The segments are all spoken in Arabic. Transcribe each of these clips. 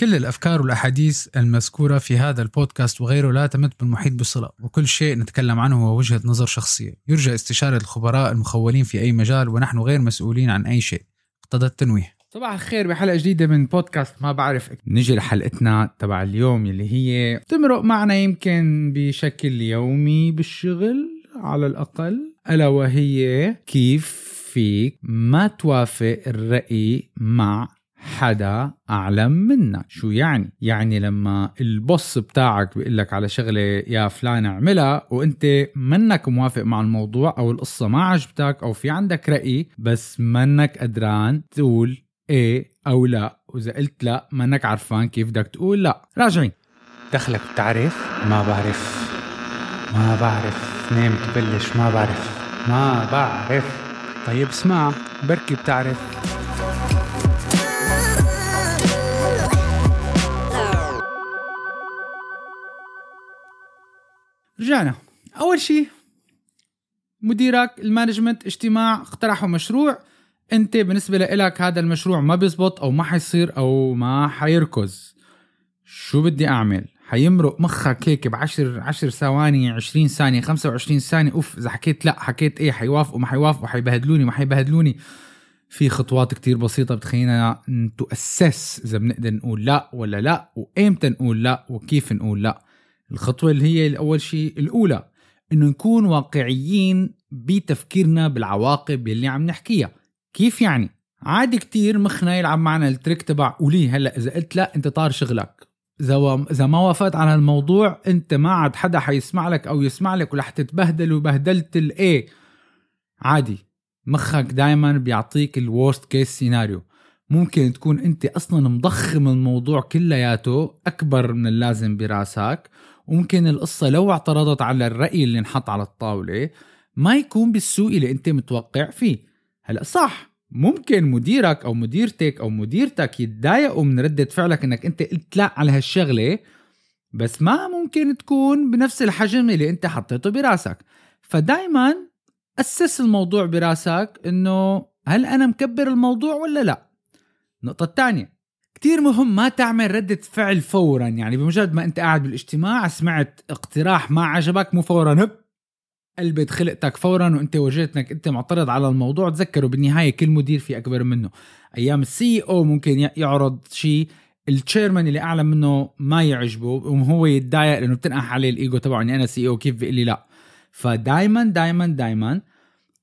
كل الأفكار والأحاديث المذكورة في هذا البودكاست وغيره لا تمت بالمحيط بصلة وكل شيء نتكلم عنه هو وجهة نظر شخصية. يرجى استشارة الخبراء المخولين في أي مجال ونحن غير مسؤولين عن أي شيء. اقتضى التنويه. صباح الخير بحلقة جديدة من بودكاست ما بعرف نجي لحلقتنا تبع اليوم اللي هي تمرق معنا يمكن بشكل يومي بالشغل على الأقل. ألا وهي كيف فيك ما توافق الرأي مع حدا أعلم منك شو يعني؟ يعني لما البوس بتاعك بيقول لك على شغلة يا فلان اعملها وأنت منك موافق مع الموضوع أو القصة ما عجبتك أو في عندك رأي بس منك قدران تقول إيه أو لا. وإذا قلت لا منك عرفان كيف بدك تقول لا. راجعين. دخلك بتعرف؟ ما بعرف. ما بعرف. نام تبلش. ما بعرف. ما بعرف. طيب اسمع بركي بتعرف. رجعنا أول شيء مديرك المانجمنت اجتماع اقترحوا مشروع. أنت بالنسبة لك هذا المشروع ما بيزبط أو ما حيصير أو ما حيركز. شو بدي أعمل؟ حيمرق مخك هيك بعشر عشر ثواني 20 ثانية 25 ثانية. أوف إذا حكيت لا حكيت إيه حيوافقوا ما حيوافقوا حيبهدلوني ما حيبهدلوني. في خطوات كتير بسيطة بتخلينا تؤسس إذا بنقدر نقول لا ولا لا وإمتى نقول لا وكيف نقول لا. الخطوة اللي هي أول شيء. الأولى إنه نكون واقعيين بتفكيرنا بالعواقب اللي عم نحكيها. كيف يعني؟ عادي كتير مخنا يلعب معنا التريك تبع قولي هلأ إذا قلت لا أنت طار شغلك. إذا إذا ما وافقت على الموضوع أنت ما عاد حدا حيسمع لك أو يسمع لك ورح تتبهدل وبهدلت الإيه عادي. مخك دايما بيعطيك ال worst case scenario ممكن تكون أنت أصلا مضخم الموضوع كلياته أكبر من اللازم براسك. وممكن القصة لو اعترضت على الرأي اللي انحط على الطاولة ما يكون بالسوء اللي انت متوقع فيه. هلأ صح ممكن مديرك أو مديرتك أو مديرتك يتضايقوا من ردة فعلك إنك انت قلت لا على هالشغلة بس ما ممكن تكون بنفس الحجم اللي انت حطيته براسك. فدايما أسس الموضوع براسك إنه هل أنا مكبر الموضوع ولا لا؟ النقطة الثانية كتير مهم ما تعمل ردة فعل فورا. يعني بمجرد ما أنت قاعد بالاجتماع سمعت اقتراح ما عجبك مو فورا هب قلبت خلقتك فورا وأنت وجدت انك أنت معترض على الموضوع. تذكروا بالنهاية كل مدير في أكبر منه. أيام ال CEO ممكن يعرض شيء ال chairman اللي أعلى منه ما يعجبه وهو يتضايق لأنه بتنقح عليه الايجو تبعه إني أنا CEO كيف بيقول لي لا. فدايما دايما دايما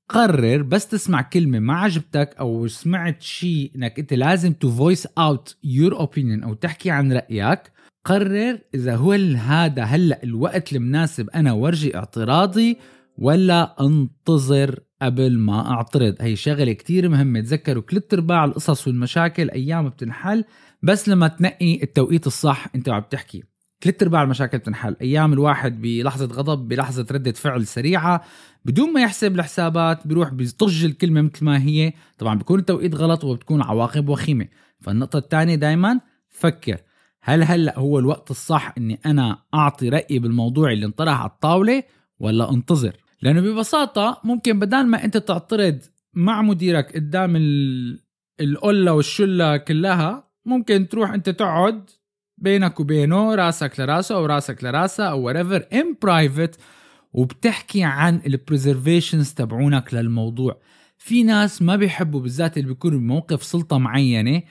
قرر بس تسمع كلمة ما عجبتك أو سمعت شيء إنك أنت لازم to voice out your opinion أو تحكي عن رأيك قرر إذا هو هذا هلأ الوقت المناسب أنا ورجي اعتراضي ولا أنتظر قبل ما أعترض. هي شغلة كتير مهمة تذكروا كل ارباع القصص والمشاكل أيام بتنحل بس لما تنقي التوقيت الصح أنت وعم تحكي. ثلاث أرباع المشاكل بتنحل. أيام الواحد بلحظة غضب بلحظة ردة فعل سريعة بدون ما يحسب الحسابات بيروح بيطج الكلمة مثل ما هي. طبعا بيكون التوقيت غلط وبتكون عواقب وخيمة. فالنقطة الثانية دائما فكر. هل هلأ هو الوقت الصح إني أنا أعطي رأيي بالموضوع اللي انطرح على الطاولة ولا أنتظر؟ لأنه ببساطة ممكن بدل ما أنت تعترض مع مديرك قدام القله والشلة كلها ممكن تروح أنت تقعد بينك وبينه راسك لراسه أو راسك لراسه أو whatever in private وبتحكي عن البريزرفيشنز تبعونك للموضوع. في ناس ما بيحبوا بالذات اللي بيكونوا بموقف سلطة معينة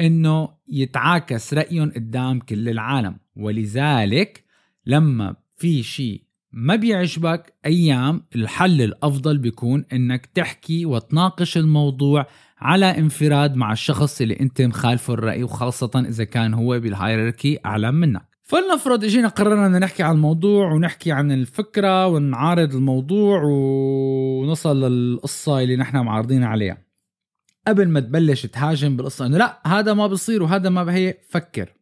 إنه يتعاكس رأيهم قدام كل العالم. ولذلك لما في شيء ما بيعجبك أيام الحل الأفضل بيكون إنك تحكي وتناقش الموضوع على انفراد مع الشخص اللي أنت مخالفه الرأي وخاصة إذا كان هو بالهايراركي أعلى منك. فلنفرض إجينا قررنا نحكي عن الموضوع ونحكي عن الفكرة ونعارض الموضوع ونصل للقصة اللي نحن معارضين عليها. قبل ما تبلش تهاجم بالقصة إنه لا هذا ما بصير وهذا ما بهي فكر.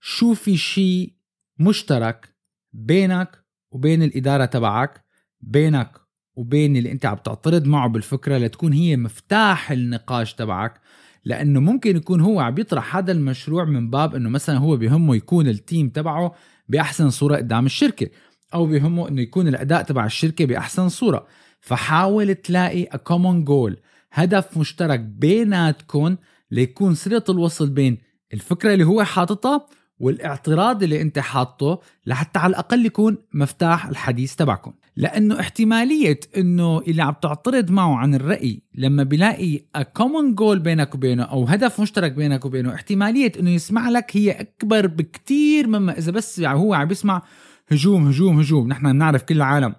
شو في شيء مشترك بينك وبين الإدارة تبعك بينك وبين اللي أنت عم تعترض معه بالفكرة لتكون هي مفتاح النقاش تبعك لأنه ممكن يكون هو عم يطرح هذا المشروع من باب إنه مثلا هو بهمه يكون التيم تبعه بأحسن صورة قدام الشركة أو بهمه إنه يكون الأداء تبع الشركة بأحسن صورة. فحاول تلاقي a common goal هدف مشترك بيناتكم ليكون صله الوصل بين الفكرة اللي هو حاططها والاعتراض اللي انت حاطه لحتى على الأقل يكون مفتاح الحديث تبعكم. لأنه احتمالية إنه اللي عم تعترض معه عن الرأي لما بيلاقي common goal بينك وبينه أو هدف مشترك بينك وبينه احتمالية إنه يسمع لك هي أكبر بكتير مما إذا بس هو عم بيسمع هجوم هجوم هجوم. نحن بنعرف كل العالم.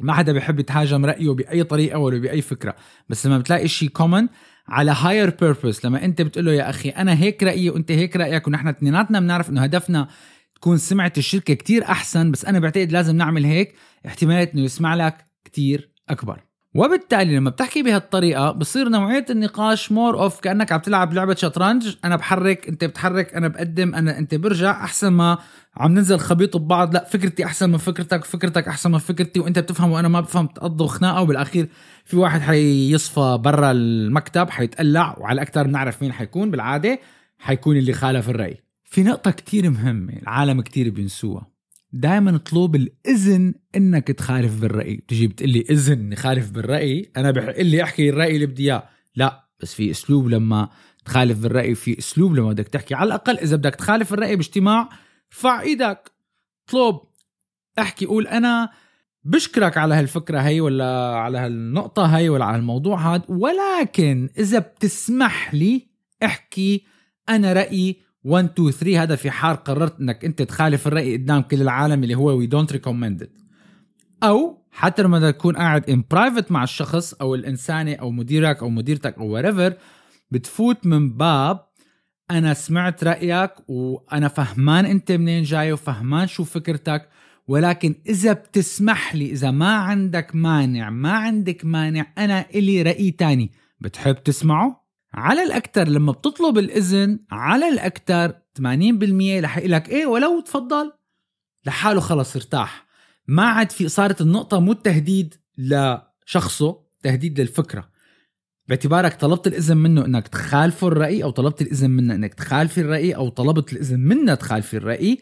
ما حدا بيحب يتهاجم رأيه بأي طريقة ولا بأي فكرة. بس لما بتلاقي شيء common على higher purpose لما أنت بتقول له يا أخي أنا هيك رأيي وأنت هيك رأيك ونحن اثنيناتنا بنعرف إنه هدفنا تكون سمعة الشركة كتير أحسن بس أنا بعتقد لازم نعمل هيك احتماليه إنه يسمع لك كتير أكبر. وبالتالي لما بتحكي بهالطريقة بصير نوعية النقاش more of كأنك عم تلعب لعبة شطرنج. أنا بحرك أنت بتحرك أنا بقدم أنا أنت برجع أحسن ما عم ننزل خبيط ببعض. لا فكرتي أحسن من فكرتك فكرتك أحسن من فكرتي وأنت بتفهم وأنا ما بفهم. تقضوا خناقة وبالأخير في واحد حيصفى برا المكتب حيتقلع وعلى الاكثر بنعرف مين حيكون بالعادة حيكون اللي خالف الرأي. في نقطة كتير مهمة العالم كتير بينسوها. دائما اطلب الإذن إنك تخالف بالرأي. بتجي بتقلي إذن نخالف بالرأي أنا بحق لي احكي الرأي اللي بدي إياه. لا بس في أسلوب لما تخالف بالرأي في أسلوب لما بدك تحكي. على الأقل إذا بدك تخالف الرأي باجتماع ارفع إيدك. اطلب احكي قول أنا بشكرك على هالفكرة هي ولا على هالنقطة هي ولا على الموضوع هذا. ولكن إذا بتسمح لي احكي أنا رأيي 1 2 3 هذا في حال قررت إنك أنت تخالف الرأي قدام كل العالم اللي هو we don't recommend أو حتى لما تكون قاعد in private مع الشخص أو الانسانه أو مديرك أو مديرتك أو whatever بتفوت من باب أنا سمعت رأيك وأنا فهمان أنت منين جاي وفهمان شو فكرتك ولكن إذا بتسمح لي إذا ما عندك مانع ما عندك مانع أنا إلي رأي تاني. بتحب تسمعه؟ على الاكثر لما بتطلب الإذن على الاكثر 80% رح لك إيه ولو تفضل لحاله خلص ارتاح. ما عاد في صارت النقطة مو التهديد لشخصه تهديد للفكرة. باعتبارك طلبت الإذن منه إنك تخالفه الرأي أو طلبت الإذن منه إنك تخالفي الرأي أو طلبت الإذن منه تخالفي الرأي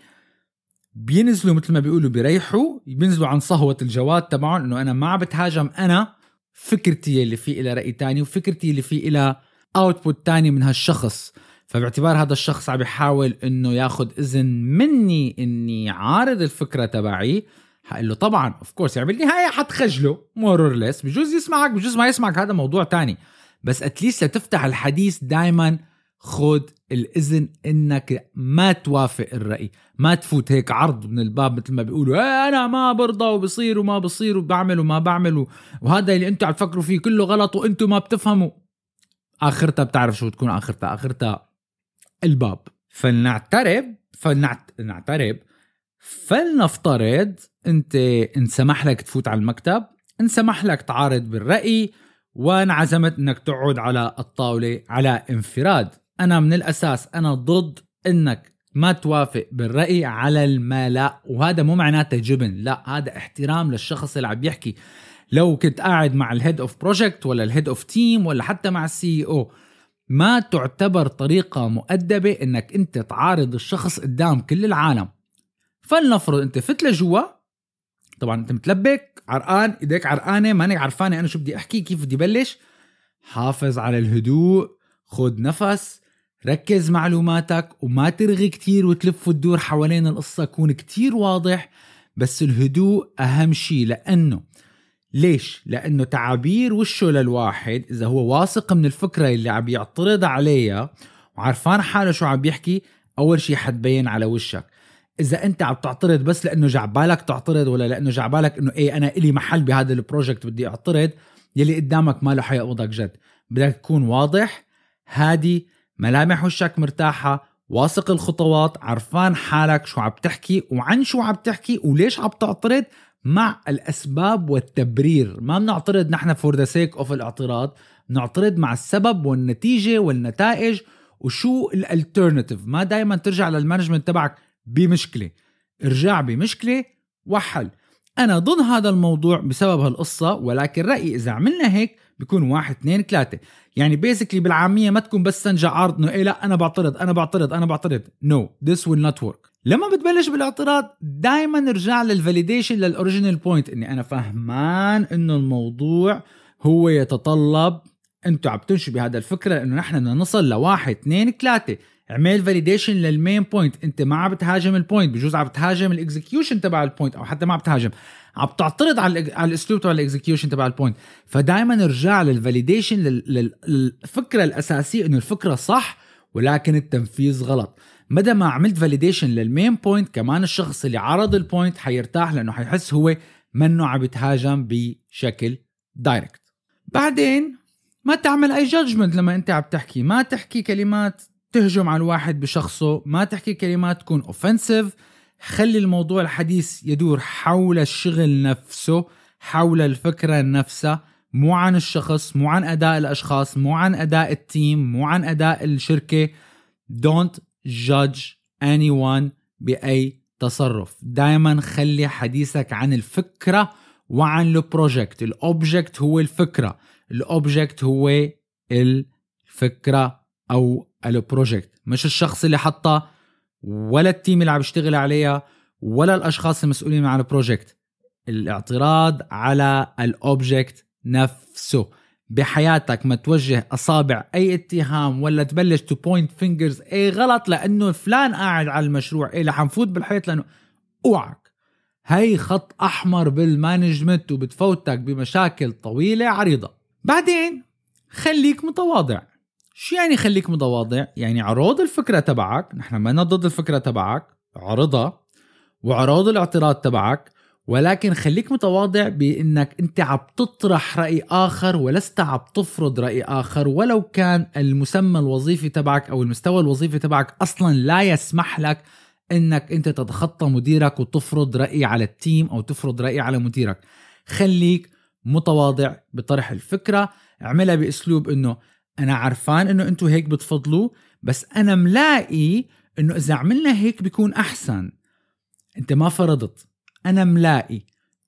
بينزلوا مثل ما بيقولوا بيريحوا بينزلوا عن صهوة الجواد تبعهم إنه أنا ما بتهاجم أنا فكرتي اللي في إلى رأي تاني وفكرتي اللي في إلى output تاني من هالشخص. فباعتبار هذا الشخص عم يحاول إنه ياخذ إذن مني إني عارض الفكرة تبعي. حقول له طبعا of course يعني بالنهاية حتخجله more or less بجوز يسمعك بجوز ما يسمعك هذا موضوع تاني. بس at least لتفتح الحديث دائما خد الإذن إنك ما توافق الرأي. ما تفوت هيك عرض من الباب مثل ما بيقولوا إيه أنا ما برضى وبصير وما بصير وبعمل وما بعمل. وهذا اللي أنتم عم تفكروا فيه كله غلط وأنتم ما بتفهموا. اخرتها بتعرف شو تكون اخرتها اخرتها الباب. فلنعترف فلنعترف فلنفترض أنت انسمح لك تفوت على المكتب انسمح لك تعارض بالرأي وانعزمت إنك تقعد على الطاولة على انفراد. أنا من الأساس أنا ضد إنك ما توافق بالرأي على الملا وهذا مو معناته جبن لا هذا احترام للشخص اللي عم يحكي. لو كنت قاعد مع ال head of project ولا ال head of team ولا حتى مع ال CEO ما تعتبر طريقة مؤدبة إنك أنت تعارض الشخص قدام كل العالم. فلنفرض أنت فت لجوا طبعا أنت متلبك عرقان إيديك عرقانة مانك عرفان أنا شو بدي أحكي كيف بدي بلش؟ حافظ على الهدوء خد نفس ركز معلوماتك وما ترغي كتير وتلف وتدور حوالين القصة كون كتير واضح بس الهدوء أهم شيء لأنه ليش؟ لأنه تعابير وشه للواحد إذا هو واثق من الفكرة اللي عم يعترض عليها وعرفان حاله شو عم بيحكي أول شيء حتبين على وشك إذا أنت عم تعترض بس لأنه جعبالك تعترض ولا لأنه جعبالك إنه إيه أنا إلي محل بهذا البروجكت بدي أعترض يلي قدامك ما له حيقبضك جد بدك تكون واضح هادي ملامح وشك مرتاحة واثق الخطوات عرفان حالك شو عم تحكي وعن شو عم تحكي وليش عم تعترض مع الأسباب والتبرير. ما بنعترض نحن for the sake of الاعتراض بنعترض مع السبب والنتيجة والنتائج وشو ال alternative ما دائما ترجع لل management تبعك بمشكلة. ارجع بمشكلة وحل. أنا ضد هذا الموضوع بسبب هالقصة ولكن رأيي إذا عملنا هيك بيكون واحد اثنين ثلاثة. يعني basically بالعامية ما تكون بس سنجا عارض إنه إيه لا أنا بعترض أنا بعترض أنا بعترض. no this will not work لما بتبلش بالاعتراض دائما ارجع لل validation لل original point إني أنا فهمان إنه الموضوع هو يتطلب أنتم عم تمشوا بهذا الفكرة انه نحن بدنا نصل لواحد اثنين ثلاثة. اعمل validation لل main point أنت ما عم بتهاجم ال point بجوز عم بتهاجم ال execution تبع ال point أو حتى ما عم بتهاجم. عم تعترض على على الأسلوب تبع ال execution تبع ال point فدائما ارجع لل validation لل- للفكرة الأساسية إنه الفكرة صح ولكن التنفيذ غلط. مدى ما عملت validation لل main point كمان الشخص اللي عرض ال point حيرتاح لأنه حيحس هو منه عم بيتهاجم بشكل direct بعدين ما تعمل أي judgment لما أنت عم تحكي. ما تحكي كلمات تهجم على الواحد بشخصه. ما تحكي كلمات تكون offensive خلي الموضوع الحديث يدور حول الشغل نفسه حول الفكرة نفسها مو عن الشخص مو عن أداء الأشخاص مو عن أداء ال team مو عن أداء الشركة. Don't judge anyone بأي تصرف. دائما خلي حديثك عن الفكرة وعن ال project ال object هو الفكرة. ال object هو الفكرة أو ال project مش الشخص اللي حطها ولا ال team اللي عم يشتغل عليها ولا الأشخاص المسؤولين عن ال project الاعتراض على ال object نفسه. بحياتك ما توجه أصابع أي اتهام ولا تبلش to point fingers أي غلط لأنه فلان قاعد على المشروع إيه رح نفوت بالحيط لأنه أوعك. هي خط أحمر بالمانجمنت وبتفوتك بمشاكل طويلة عريضة. بعدين خليك متواضع. شو يعني خليك متواضع؟ يعني عروض الفكرة تبعك نحن ما ضد الفكرة تبعك عرضها وعروض الاعتراض تبعك ولكن خليك متواضع بإنك أنت عم تطرح رأي آخر ولست عم تفرض رأي آخر. ولو كان المسمى الوظيفي تبعك أو المستوى الوظيفي تبعك أصلا لا يسمح لك إنك أنت تتخطى مديرك وتفرض رأي على ال team أو تفرض رأي على مديرك. خليك متواضع بطرح الفكرة. اعملها بأسلوب إنه أنا عرفان إنه أنتم هيك بتفضلوا بس أنا ملاقي إنه إذا عملنا هيك بيكون أحسن. أنت ما فرضت. أنا ملاقي.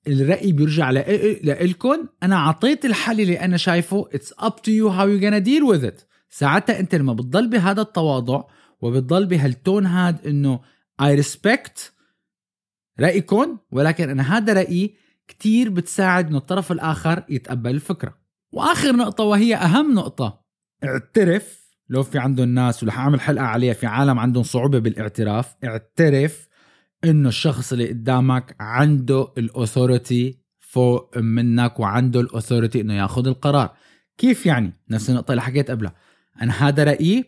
الرأي بيرجع لإلكم أنا عطيت الحل اللي أنا شايفه. it's up to you how you gonna deal with it ساعتها أنت لما بتضل بهذا التواضع وبتضل بهال tone هاد إنه I respect رأيكم ولكن أنا هذا رأيي كتير بتساعد إنه الطرف الآخر يتقبل الفكرة. وآخر نقطة وهي أهم نقطة. اعترف. لو في عندهم ناس ورح أعمل حلقة عليها في عالم عندهم صعوبة بالاعتراف. اعترف إنه الشخص اللي قدامك عنده ال authority فوق منك وعنده ال authority إنه ياخذ القرار. كيف يعني؟ نفس النقطة اللي حكيت قبلها. أنا هذا رأيي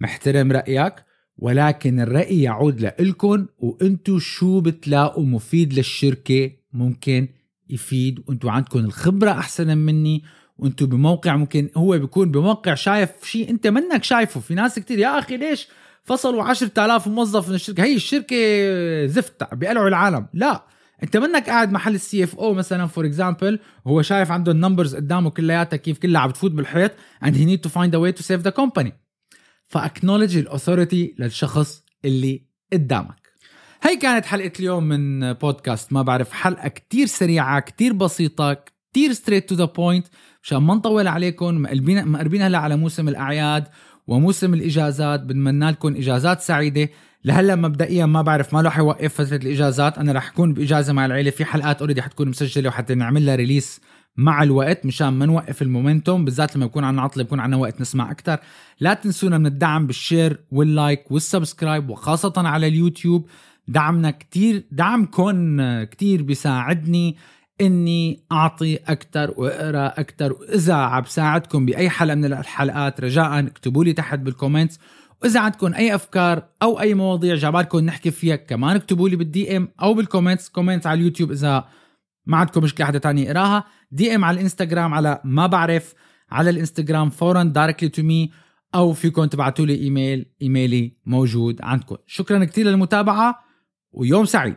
محترم رأيك ولكن الرأي يعود لإلكم وانتو شو بتلاقوا مفيد للشركة ممكن يفيد. وانتو عندكم الخبرة أحسن مني وانتو بموقع ممكن هو بيكون بموقع شايف شيء أنت منك شايفه. في ناس كتير يا أخي ليش فصلوا 10000 موظف من الشركة. هي الشركة زفت بيقلعوا العالم. لا انت منك قاعد محل ال CFO مثلا for example وهو شايف عنده ال numbers قدامه كلياتها كيف كلها عم بتفوت بالحيط and he need to find a way to save the company. ف acknowledge ال authority للشخص اللي قدامك. هي كانت حلقة اليوم من بودكاست ما بعرف حلقة كتير سريعة كتير بسيطة كتير straight to the point مشان ما نطول عليكم مقربين هلا على موسم الأعياد. وموسم الإجازات بنتمنى لكم إجازات سعيدة. لهلا مبدئيا ما بعرف ما رح يوقف فترة الإجازات. أنا رح أكون بإجازة مع العيلة. في حلقات already حتكون مسجلة وحتى نعمل لها release مع الوقت مشان ما نوقف ال momentum. بالذات لما يكون عنا عطلة بيكون عنا وقت نسمع أكثر لا تنسونا من الدعم بال share وال like وال subscribe وخاصة على اليوتيوب. دعمنا كتير دعمكم كتير بيساعدني. إني أعطي أكثر وأقرأ أكثر وإذا عم بساعدكم بأي حلقة من الحلقات رجاء اكتبوا لي تحت بال comments وإذا عندكم أي أفكار أو أي مواضيع عبالكم نحكي فيها كمان اكتبوا لي بال DM أو بال comments comments على اليوتيوب إذا ما عندكم مشكلة حدا تاني يقراها. DM على الإنستغرام على ما بعرف على الإنستغرام فورا directly to me أو فيكم تبعتوا لي إيميل إيميلي موجود عندكم. شكرا كثير للمتابعة ويوم سعيد.